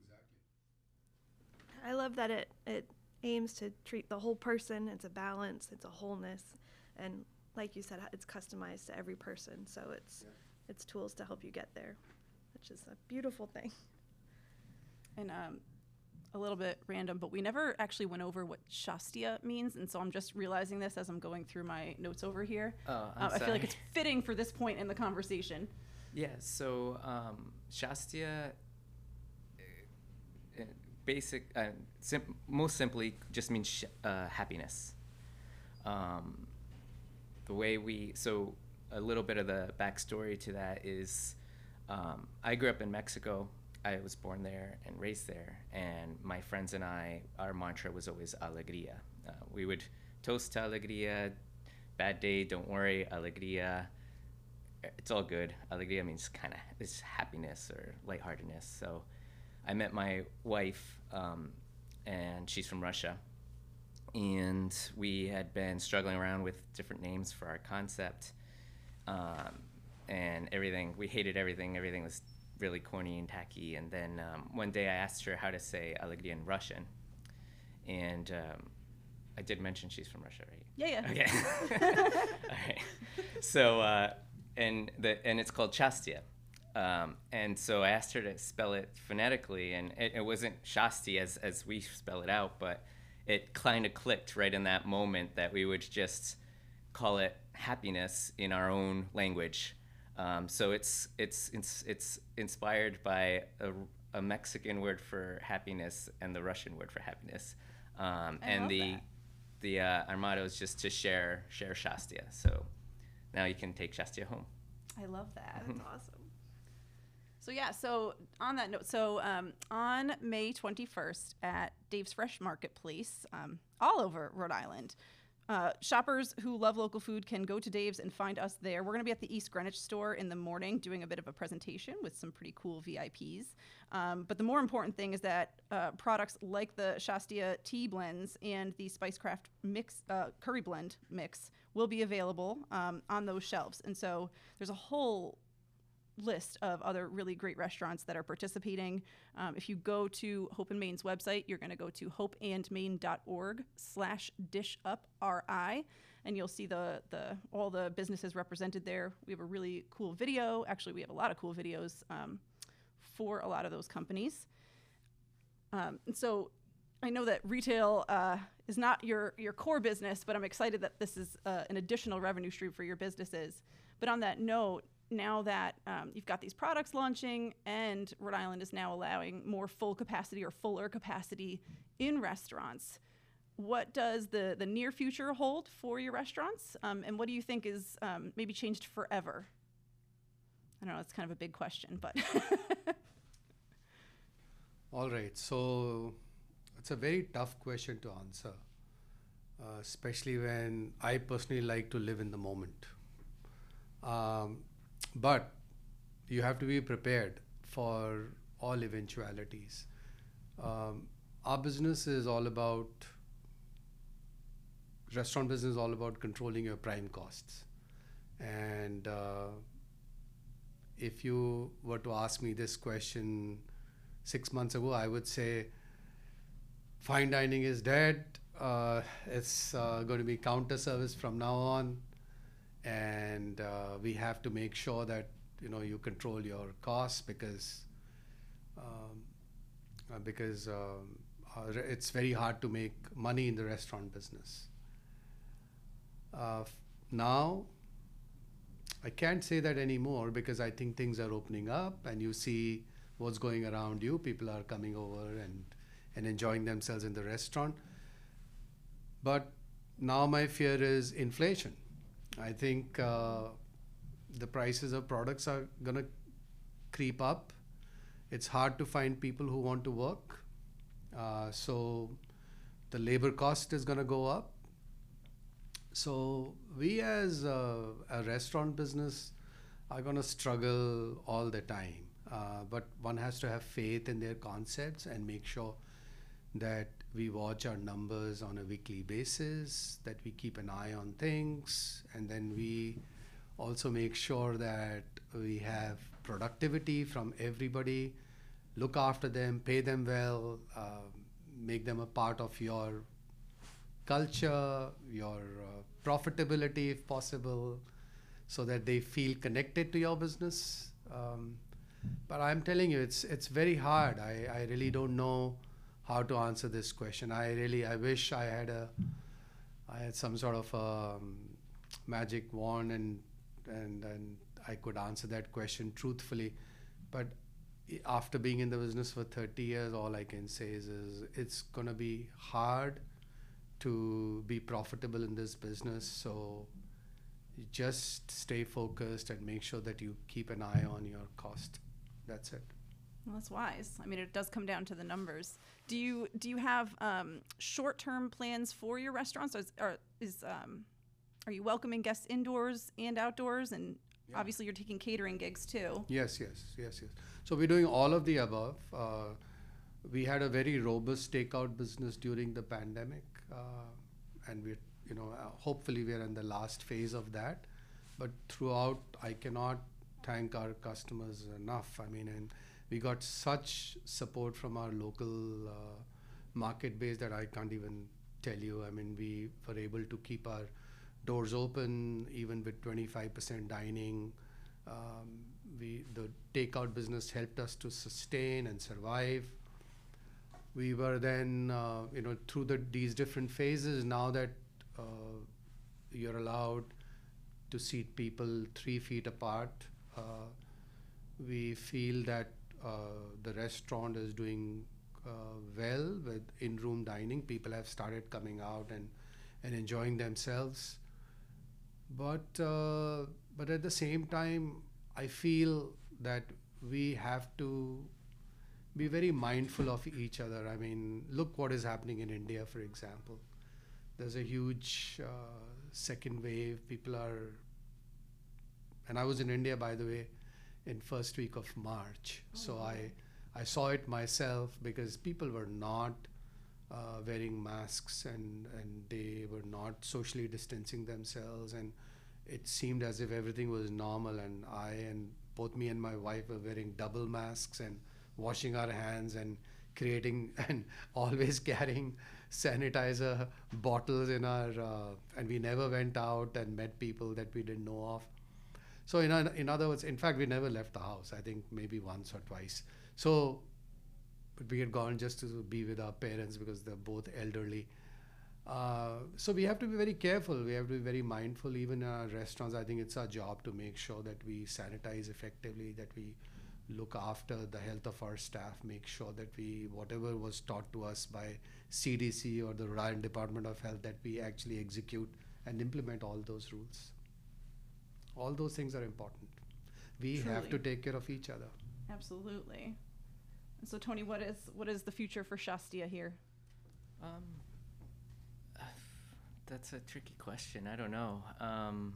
Exactly. I love that it, it aims to treat the whole person. It's a balance, it's a wholeness. And like you said, it's customized to every person. So it's, it's tools to help you get there, which is a beautiful thing. and um, a little bit random, but we never actually went over what Shasteâ means, and so I'm just realizing this as I'm going through my notes over here. Oh, Uh, I feel like it's fitting for this point in the conversation. Yeah, so um, Shasteâ, uh, uh, basic, uh, sim- most simply just means sh- uh, happiness. Um, the way we, so a little bit of the backstory to that is um, I grew up in Mexico. I was born there and raised there, and my friends and I, our mantra was always alegría. Uh, we would toast to alegría, bad day, don't worry, alegría it's all good. Alegría means kind of it's happiness or lightheartedness. So I met my wife, um, and she's from Russia, and we had been struggling around with different names for our concept, um, and everything. We hated everything. Everything was really corny and tacky. And then um, one day I asked her how to say alegría in Russian, and um, I did mention she's from Russia, right? Yeah, yeah. Okay. All right. So, uh, and the and it's called Chastia. Um, and so I asked her to spell it phonetically, and it, it wasn't Shasti as as we spell it out, but it kind of clicked right in that moment that we would just call it happiness in our own language. Um, so it's it's it's it's inspired by a, a Mexican word for happiness and the Russian word for happiness, um, and the that. the uh, our motto is just to share share Shasteâ. So now you can take Shasteâ home. I love that. That's awesome. So yeah, so on that note, so um, on May 21st at Dave's Fresh Marketplace, um, all over Rhode Island, uh, shoppers who love local food can go to Dave's and find us there. We're going to be at the East Greenwich store in the morning doing a bit of a presentation with some pretty cool VIPs. Um, but the more important thing is that uh, products like the Shasteâ tea blends and the Spicecraft mix uh, curry blend mix will be available um, on those shelves. And so there's a whole list of other really great restaurants that are participating. Um, if you go to Hope and Main's website, you're going to go to hopeandmain.org slash dishupri, and you'll see the, the all the businesses represented there. We have a really cool video. Actually, we have a lot of cool videos um, for a lot of those companies. Um, and so I know that retail uh, is not your, your core business, but I'm excited that this is uh, an additional revenue stream for your businesses. But on that note, now that um, you've got these products launching and Rhode Island is now allowing more full capacity or fuller capacity in restaurants, what does the, the near future hold for your restaurants? Um, and what do you think is um, maybe changed forever? I don't know, it's kind of a big question, but. All right, so it's a very tough question to answer, uh, especially when I personally like to live in the moment. Um, but you have to be prepared for all eventualities. Um, our business is all about restaurant business is all about controlling your prime costs. And uh, if you were to ask me this question six months ago i would say fine dining is dead. Uh, it's uh, going to be counter service from now on and uh, we have to make sure that you know you control your costs because um, uh, because um, uh, it's very hard to make money in the restaurant business. Uh, now, I can't say that anymore because I think things are opening up and you see what's going around you. People are coming over and, and enjoying themselves in the restaurant. But now my fear is inflation. I think uh, the prices of products are going to creep up. It's hard to find people who want to work. Uh, so the labor cost is going to go up. So we as a, a restaurant business are going to struggle all the time. Uh, but one has to have faith in their concepts and make sure that we watch our numbers on a weekly basis, that we keep an eye on things, and then we also make sure that we have productivity from everybody, look after them, pay them well, uh, make them a part of your culture, your uh, profitability if possible, so that they feel connected to your business. Um, but I'm telling you, it's it's very hard. I, I really don't know how to answer this question. I really I wish I had a I had some sort of um, magic wand and and and I could answer that question truthfully. But after being in the business for 30 years, all I can say is, is it's gonna be hard to be profitable in this business. So just stay focused and make sure that you keep an eye on your cost. That's it. Well, that's wise. I mean, it does come down to the numbers. Do you do you have um, short-term plans for your restaurants? Is, or is um, are you welcoming guests indoors and outdoors? And Yeah. obviously, you're taking catering gigs too. Yes, yes, yes, yes. So we're doing all of the above. Uh, we had a very robust takeout business during the pandemic, uh, and we're, you know, uh, hopefully we're in the last phase of that. But throughout, I cannot thank our customers enough. I mean, and we got such support from our local uh, market base that I can't even tell you. I mean, we were able to keep our doors open even with 25% dining. Um, we the takeout business helped us to sustain and survive. We were then, uh, you know, through the, these different phases. Now that uh, you're allowed to seat people three feet apart, uh, we feel that the restaurant is doing uh, well with in-room dining. People have started coming out and and enjoying themselves. But uh, but at the same time, I feel that we have to be very mindful of each other. I mean, look what is happening in India, for example. There's a huge uh, second wave. People are, and I was in India, by the way, in first week of March. so I, I saw it myself because people were not uh, wearing masks and, and they were not socially distancing themselves and it seemed as if everything was normal and I and both me and my wife were wearing double masks and washing our hands and creating and always carrying sanitizer bottles in our uh, and we never went out and met people that we didn't know of so in, in other words in fact we never left the house i think maybe once or twice. So but we had gone just to be with our parents because they're both elderly. Uh, so we have to be very careful. We have to be very mindful. Even in our restaurants i think it's our job to make sure that we sanitize effectively that we look after the health of our staff, make sure that we, whatever was taught to us by CDC or the Island Department of Health, that we actually execute and implement all those rules. All those things are important. We have to take care of each other. Absolutely. And so, Tony, what is what is the future for Shasteâ here? Um, that's a tricky question. I don't know. Um,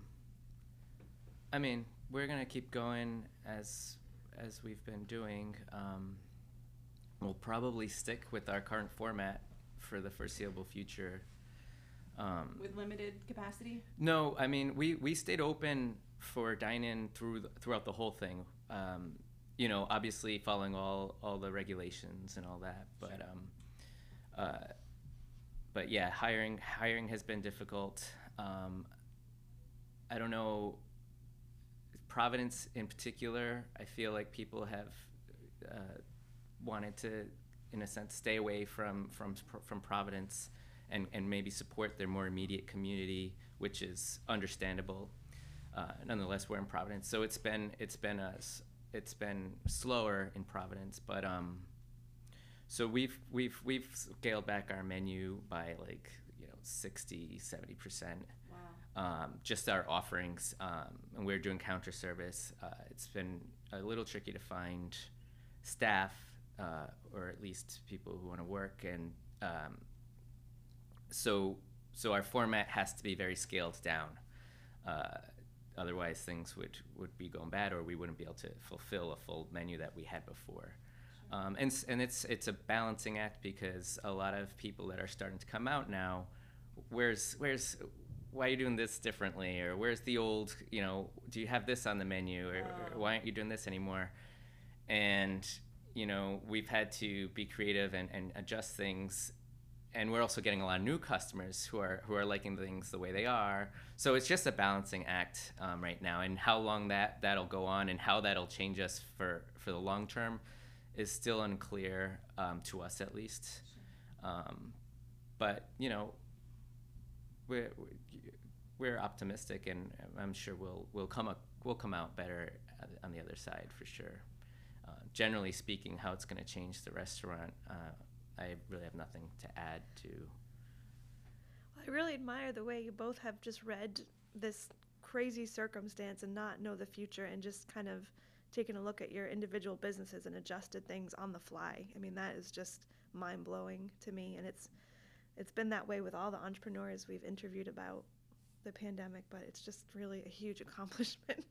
I mean, we're gonna keep going as as we've been doing. Um, we'll probably stick with our current format for the foreseeable future. Um, With limited capacity? no, I mean we we stayed open for dine-in through the, throughout the whole thing. Um, you know, obviously following all all the regulations and all that, but um, uh, but yeah, hiring hiring has been difficult. Um, I don't know. Providence in particular, I feel like people have uh, wanted to, in a sense, stay away from from from Providence and and maybe support their more immediate community, which is understandable. Uh, nonetheless, we're in Providence, so it's been it's been us it's been slower in Providence, but um, so we've we've we've scaled back our menu by like you know 60 70 percent Wow. um, just our offerings, um, and we're doing counter service. Uh, it's been a little tricky to find staff, uh, or at least people who want to work, and um, so so our format has to be very scaled down. Uh, otherwise, things would would be going bad, or we wouldn't be able to fulfill a full menu that we had before. Um, and and it's it's a balancing act because a lot of people that are starting to come out now, where's where's why are you doing this differently or where's the old you know do you have this on the menu or, or Oh. why aren't you doing this anymore and you know we've had to be creative and, and adjust things and we're also getting a lot of new customers who are who are liking things the way they are. So it's just a balancing act um, right now. And how long that that'll go on and how that'll change us for for the long term is still unclear um, to us at least. Um, but you know we're we're optimistic, and I'm sure we'll we'll come up, we'll come out better on the other side for sure. Uh, generally speaking, how it's going to change the restaurant, uh, I really have nothing to add to. I really admire the way you both have just read this crazy circumstance and not know the future and just kind of taken a look at your individual businesses and adjusted things on the fly. I mean, that is just mind blowing to me, and it's it's been that way with all the entrepreneurs we've interviewed about the pandemic. But it's just really a huge accomplishment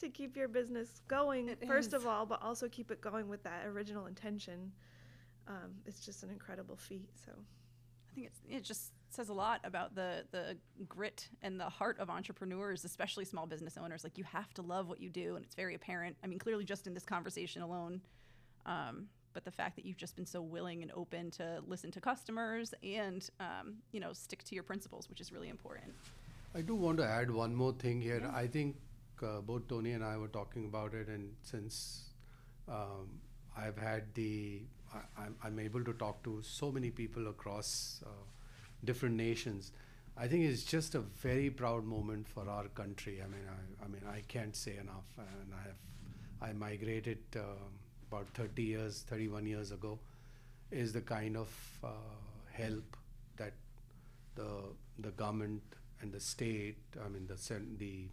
to keep your business going, It first is. of all, but also keep it going with that original intention. Um, it's just an incredible feat. So. I think it's, it just says a lot about the the grit and the heart of entrepreneurs, especially small business owners. Like you have to love what you do, and it's very apparent. I mean, clearly just in this conversation alone, um, but the fact that you've just been so willing and open to listen to customers and um, you know stick to your principles, which is really important. I do want to add one more thing here. Yeah. I think uh, both Tony and I were talking about it, and since um, I've had the, I, I'm, I'm able to talk to so many people across uh, different nations. I think it's just a very proud moment for our country. I mean, I, I mean, I can't say enough. And I have, I migrated um, about 30 years, 31 years ago. Is the kind of uh, help that the the government and the state, I mean the the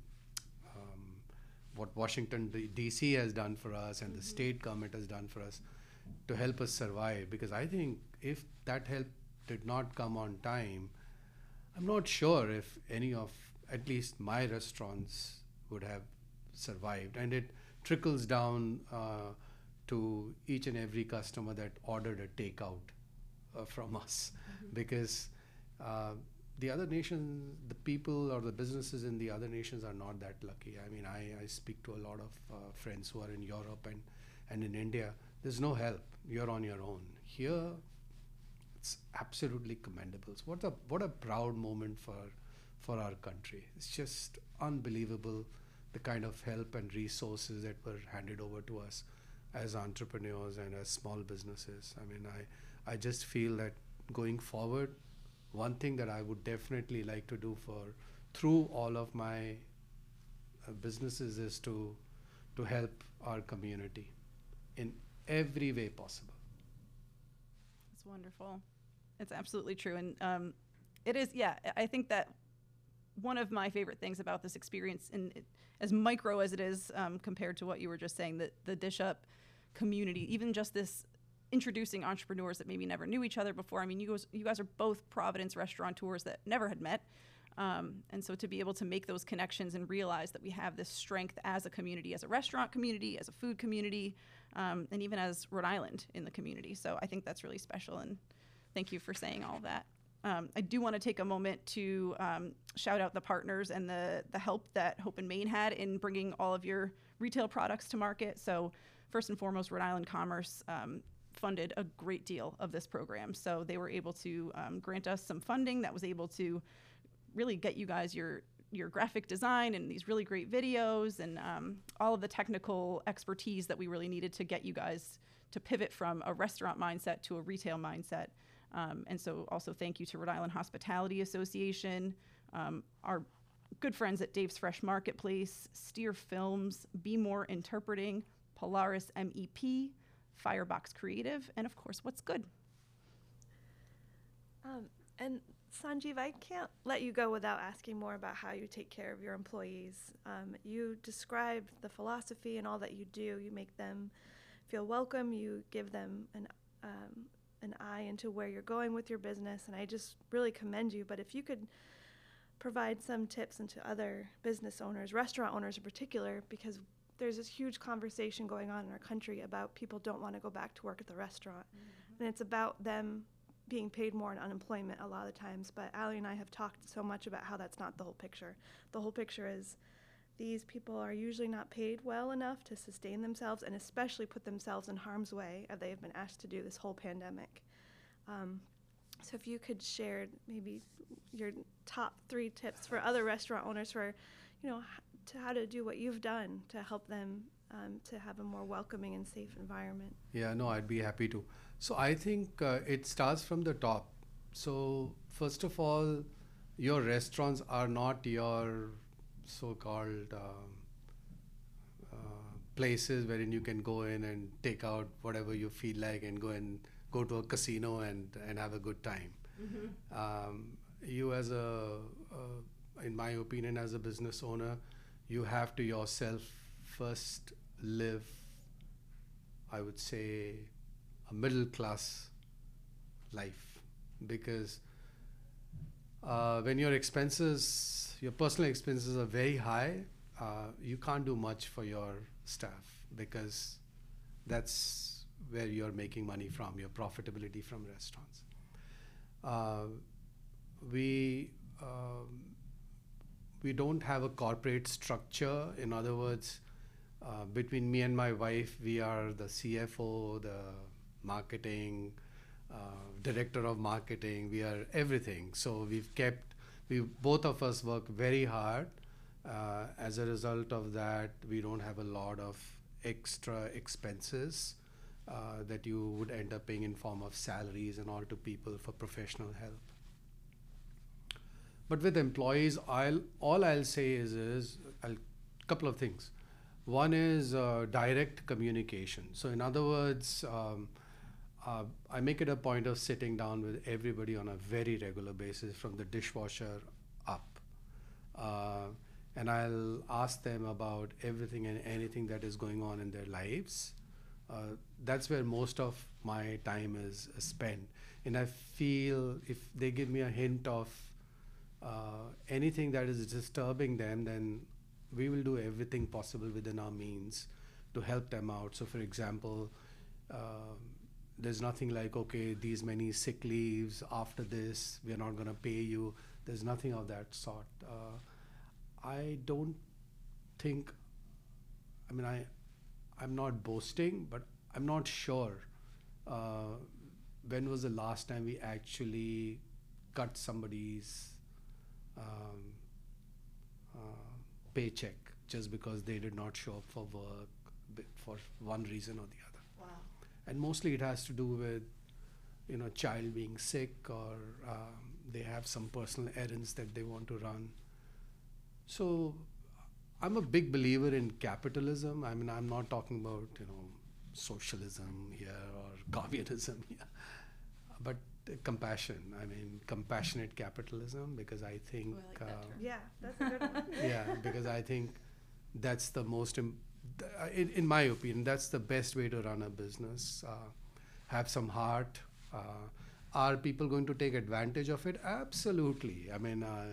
what Washington D.C. has done for us and the state government has done for us to help us survive. Because I think if that help did not come on time, I'm not sure if any of at least my restaurants would have survived. And it trickles down uh, to each and every customer that ordered a takeout uh, from us because uh, the other nations, the people or the businesses in the other nations are not that lucky. I mean, I, I speak to a lot of uh, friends who are in Europe and, and in India. There's no help. You're on your own. Here, it's absolutely commendable. What a what a proud moment for for our country. It's just unbelievable the kind of help and resources that were handed over to us as entrepreneurs and as small businesses. I mean, I I just feel that going forward, one thing that I would definitely like to do for through all of my uh, businesses is to to help our community in every way possible. It's wonderful. It's absolutely true. And um, it is, yeah, I- think that one of my favorite things about this experience, and as micro as it is um, compared to what you were just saying, that the DishUp community, even just this introducing entrepreneurs that maybe never knew each other before. I mean, you guys, you guys are both Providence restaurateurs that never had met. Um, and so to be able to make those connections and realize that we have this strength as a community, as a restaurant community, as a food community, um, and even as Rhode Island in the community. So I think that's really special. And thank you for saying all that. Um, I do want to take a moment to um, shout out the partners and the, the help that Hope and Main had in bringing all of your retail products to market. So, first and foremost, Rhode Island Commerce um, funded a great deal of this program. So, they were able to um, grant us some funding that was able to really get you guys your your graphic design and these really great videos and um, all of the technical expertise that we really needed to get you guys to pivot from a restaurant mindset to a retail mindset. Um, and so, also thank you to Rhode Island Hospitality Association, um, our good friends at Dave's Fresh Marketplace, Steer Films, Be More Interpreting, Polaris MEP, Firebox Creative, and of course, What's Good. Um, and Sanjiv, I can't let you go without asking more about how you take care of your employees. Um, you describe the philosophy and all that you do. You make them feel welcome. You give them an um, an eye into where you're going with your business, and I just really commend you. But if you could provide some tips into other business owners, restaurant owners in particular, because there's this huge conversation going on in our country about people don't want to go back to work at the restaurant, and it's about them being paid more in unemployment a lot of the times. But Ali and I have talked so much about how that's not the whole picture. The whole picture is these people are usually not paid well enough to sustain themselves and especially put themselves in harm's way as they have been asked to do this whole pandemic. Um, so if you could share maybe your top three tips for other restaurant owners for, you know, to how to do what you've done to help them um, to have a more welcoming and safe environment. Yeah, no, I'd be happy to. So I think uh, it starts from the top. So first of all, your restaurants are not your so-called um, uh, places wherein you can go in and take out whatever you feel like and go and go to a casino and, and have a good time. Um, you as a, uh, in my opinion, as a business owner, you have to yourself first live, I would say, a middle class life because uh, when your expenses, your personal expenses are very high, uh, you can't do much for your staff because that's where you're making money from, your profitability from restaurants. Uh, we um, we don't have a corporate structure. In other words, uh, between me and my wife, we are the CFO, the marketing, uh, director of marketing. We are everything. So we've kept, we both of us work very hard. Uh, as a result of that, we don't have a lot of extra expenses uh, that you would end up paying in form of salaries and all to people for professional help. But with employees, I'll all I'll say is is a couple of things. One is uh, direct communication. So in other words, um, uh, I make it a point of sitting down with everybody on a very regular basis, from the dishwasher up, uh, and I'll ask them about everything and anything that is going on in their lives. Uh, that's where most of my time is spent, and I feel if they give me a hint of uh, anything that is disturbing them, then we will do everything possible within our means to help them out. So, for example, um there's nothing like okay these many sick leaves after this we're not going to pay you there's nothing of that sort uh, i don't think i mean i i'm not boasting but i'm not sure uh, when was the last time we actually cut somebody's um, uh, paycheck just because they did not show up for work for one reason or the other. Wow. and mostly it has to do with you know child being sick or um, they have some personal errands that they want to run. So i'm a big believer in capitalism. I mean i'm not talking about you know socialism here or communism here. But compassion i mean compassionate capitalism because i think Oh, I like that uh, term. Yeah, that's a good one. yeah because i think that's the most Im- uh, in, in my opinion that's the best way to run a business uh, have some heart. Uh, are people going to take advantage of it? Absolutely. I mean uh,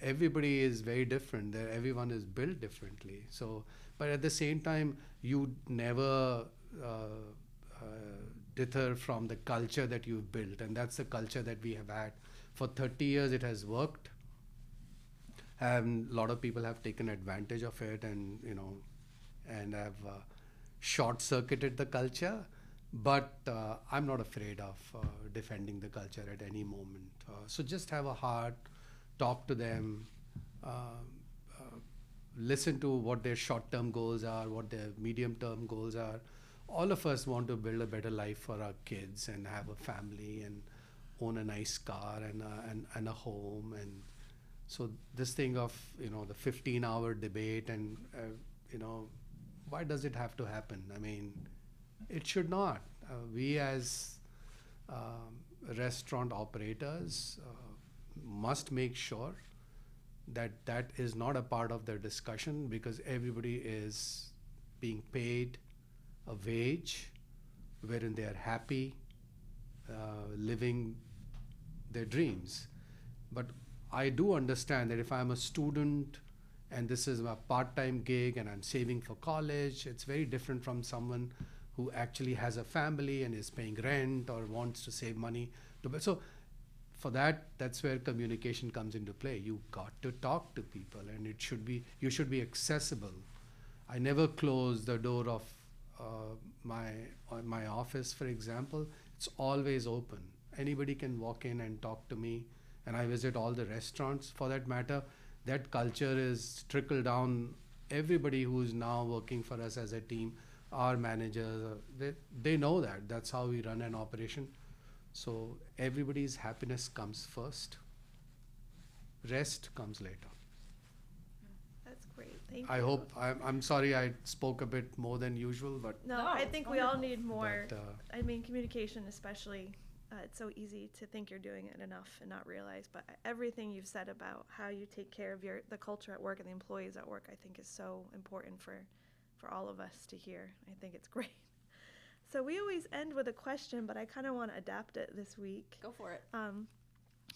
everybody is very different. They're- everyone is built differently. So but at the same time you never uh, uh, deter from the culture that you've built and that's the culture that we have had. For 30 years it has worked and a lot of people have taken advantage of it and you know and have uh, short circuited the culture. But uh, i'm not afraid of uh, defending the culture at any moment. Uh, so just have a heart talk to them uh, uh, listen to what their short term goals are what their medium term goals are all of us want to build a better life for our kids and have a family and own a nice car and a, and, and a home. And so this thing of you know the 15 hour debate and uh, you know why does it have to happen? I mean it should not. Uh, we as um, restaurant operators uh, must make sure that that is not a part of the discussion because everybody is being paid a wage wherein they are happy uh, living their dreams but I do understand that if I'm a student and this is my part time gig and I'm saving for college, it's very different from someone who actually has a family and is paying rent or wants to save money. So, for that, that's where communication comes into play. You got to talk to people and it should be, you should be accessible. I never close the door of my, uh, my office, for example. It's always open. Anybody can walk in and talk to me and I visit all the restaurants for that matter. That culture is trickled down. Everybody who's now working for us as a team, our managers, uh, they, they know that. That's how we run an operation. So everybody's happiness comes first. Rest comes later. That's great. Thank I you. hope, I'm, I'm sorry I spoke a bit more than usual, but, No, No, I it's think we all wonderful. need more. but uh, I mean, communication, especially. Uh, it's so easy to think you're doing it enough and not realize. But everything you've said about how you take care of your the culture at work and the employees at work, I think, is so important for for all of us to hear. I think it's great. So we always end with a question, but I kind of want to adapt it this week. Go for it. Um,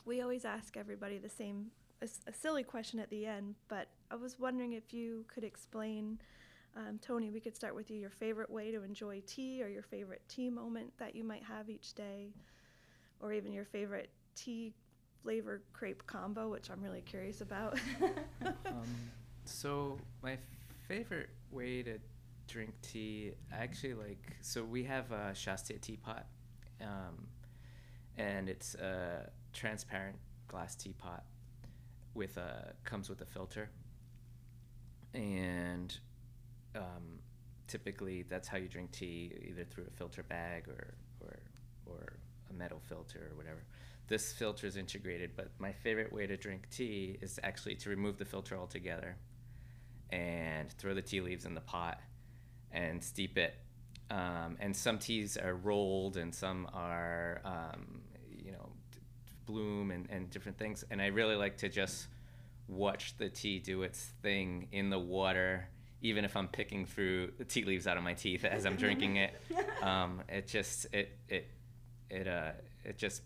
we always ask everybody the same, a, s- a silly question at the end, but I was wondering if you could explain, um, Tony, we could start with you, your favorite way to enjoy tea or your favorite tea moment that you might have each day, or even your favorite tea flavor crepe combo, which I'm really curious about. Um, so my favorite way to drink tea, I actually like. So we have a Shasteâ teapot, um, and it's a transparent glass teapot with a comes with a filter, and um, typically that's how you drink tea, either through a filter bag or or or a metal filter or whatever. This filter is integrated, but my favorite way to drink tea is actually to remove the filter altogether and throw the tea leaves in the pot and steep it. Um, and some teas are rolled and some are, um, bloom and, and different things. And I really like to just watch the tea do its thing in the water, even if I'm picking through the tea leaves out of my teeth as I'm drinking it. Um, it just it it it uh it just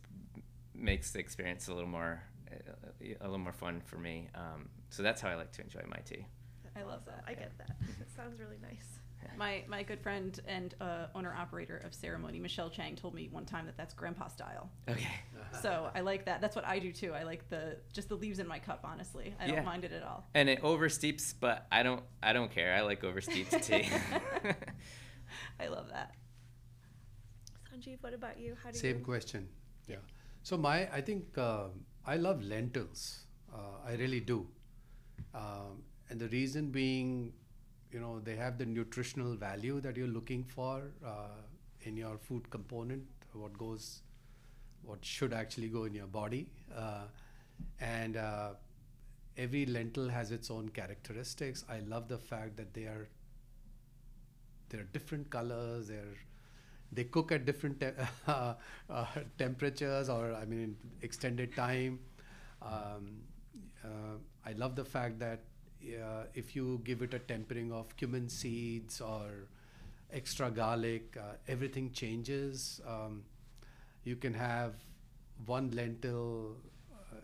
makes the experience a little more uh, a little more fun for me. Um, so that's how I like to enjoy my tea. That's I love that. I get that. It sounds really nice. My my good friend and uh, owner operator of ceremony, Michelle Chang, told me one time that that's grandpa style. Okay. So I like that. That's what I do too. I like the just the leaves in my cup. Honestly, I Yeah. don't mind it at all. And it oversteeps, but I don't. I don't care. I like oversteeped tea. I love that. Sanjiv, what about you? How do Same you? question. Yeah. So my, I think um I love lentils. Uh, I really do. Um, and the reason being, you know, they have the nutritional value that you're looking for uh, in your food component. What goes, what should actually go in your body, uh, and uh, every lentil has its own characteristics. I love the fact that they are they're different colors. They're they cook at different te- uh, temperatures or I mean extended time. Um, uh, I love the fact that uh, if you give it a tempering of cumin seeds or extra garlic, uh, everything changes. Um, you can have one lentil, uh,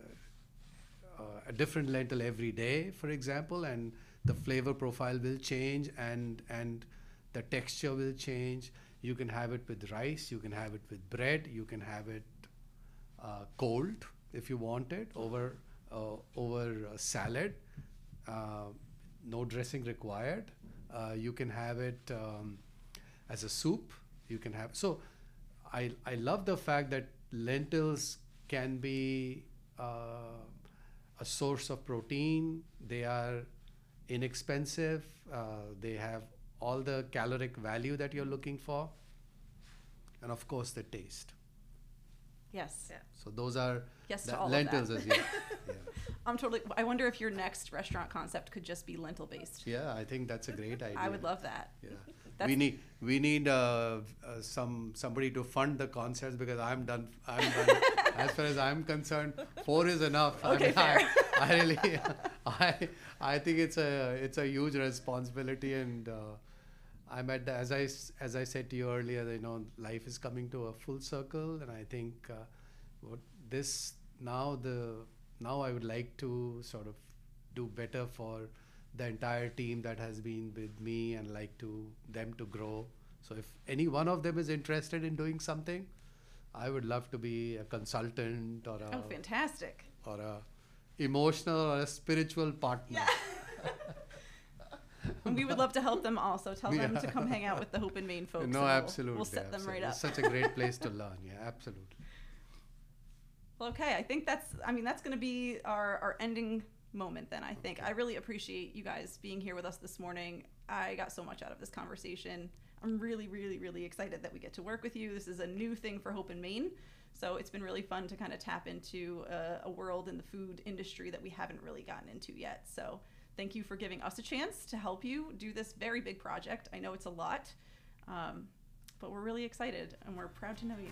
uh, a different lentil every day, for example, and the flavor profile will change and and the texture will change. You can have it with rice, you can have it with bread, you can have it uh, cold if you want it over uh, over salad. Uh, no dressing required. Uh, you can have it um, as a soup. You can have so. I I love the fact that lentils can be uh, a source of protein. They are inexpensive. Uh, they have all the caloric value that you're looking for, and of course the taste. Yes. Yeah. So those are Yes the lentils as yeah. yeah. I'm totally. I wonder if your next restaurant concept could just be lentil based. Yeah, I think that's a great idea. I would love that. Yeah, That's- we need we need uh, uh, some somebody to fund the concerts because I'm done. I'm done. as far as I'm concerned, four is enough. Okay, I, fair. I, I really, I I think it's a it's a huge responsibility and. Uh, I'm at the, as I as I said to you earlier, you know, life is coming to a full circle, and I think uh, what this now the now I would like to sort of do better for the entire team that has been with me and like to them to grow. So if any one of them is interested in doing something, I would love to be a consultant or a Oh, fantastic. or a emotional or a spiritual partner. And we would love to help them also. Tell them to come hang out with the Hope and Main folks. No, we'll- absolutely. We'll set them right up. It's such a great place to learn. Yeah, absolutely. Well, okay. I think that's. I mean, that's going to be our our ending moment. Then I think I really appreciate you guys being here with us this morning. I got so much out of this conversation. I'm really, really, really excited that we get to work with you. This is a new thing for Hope and Main. So it's been really fun to kind of tap into a, a world in the food industry that we haven't really gotten into yet. So thank you for giving us a chance to help you do this very big project. I know it's a lot, um, but we're really excited and we're proud to know you.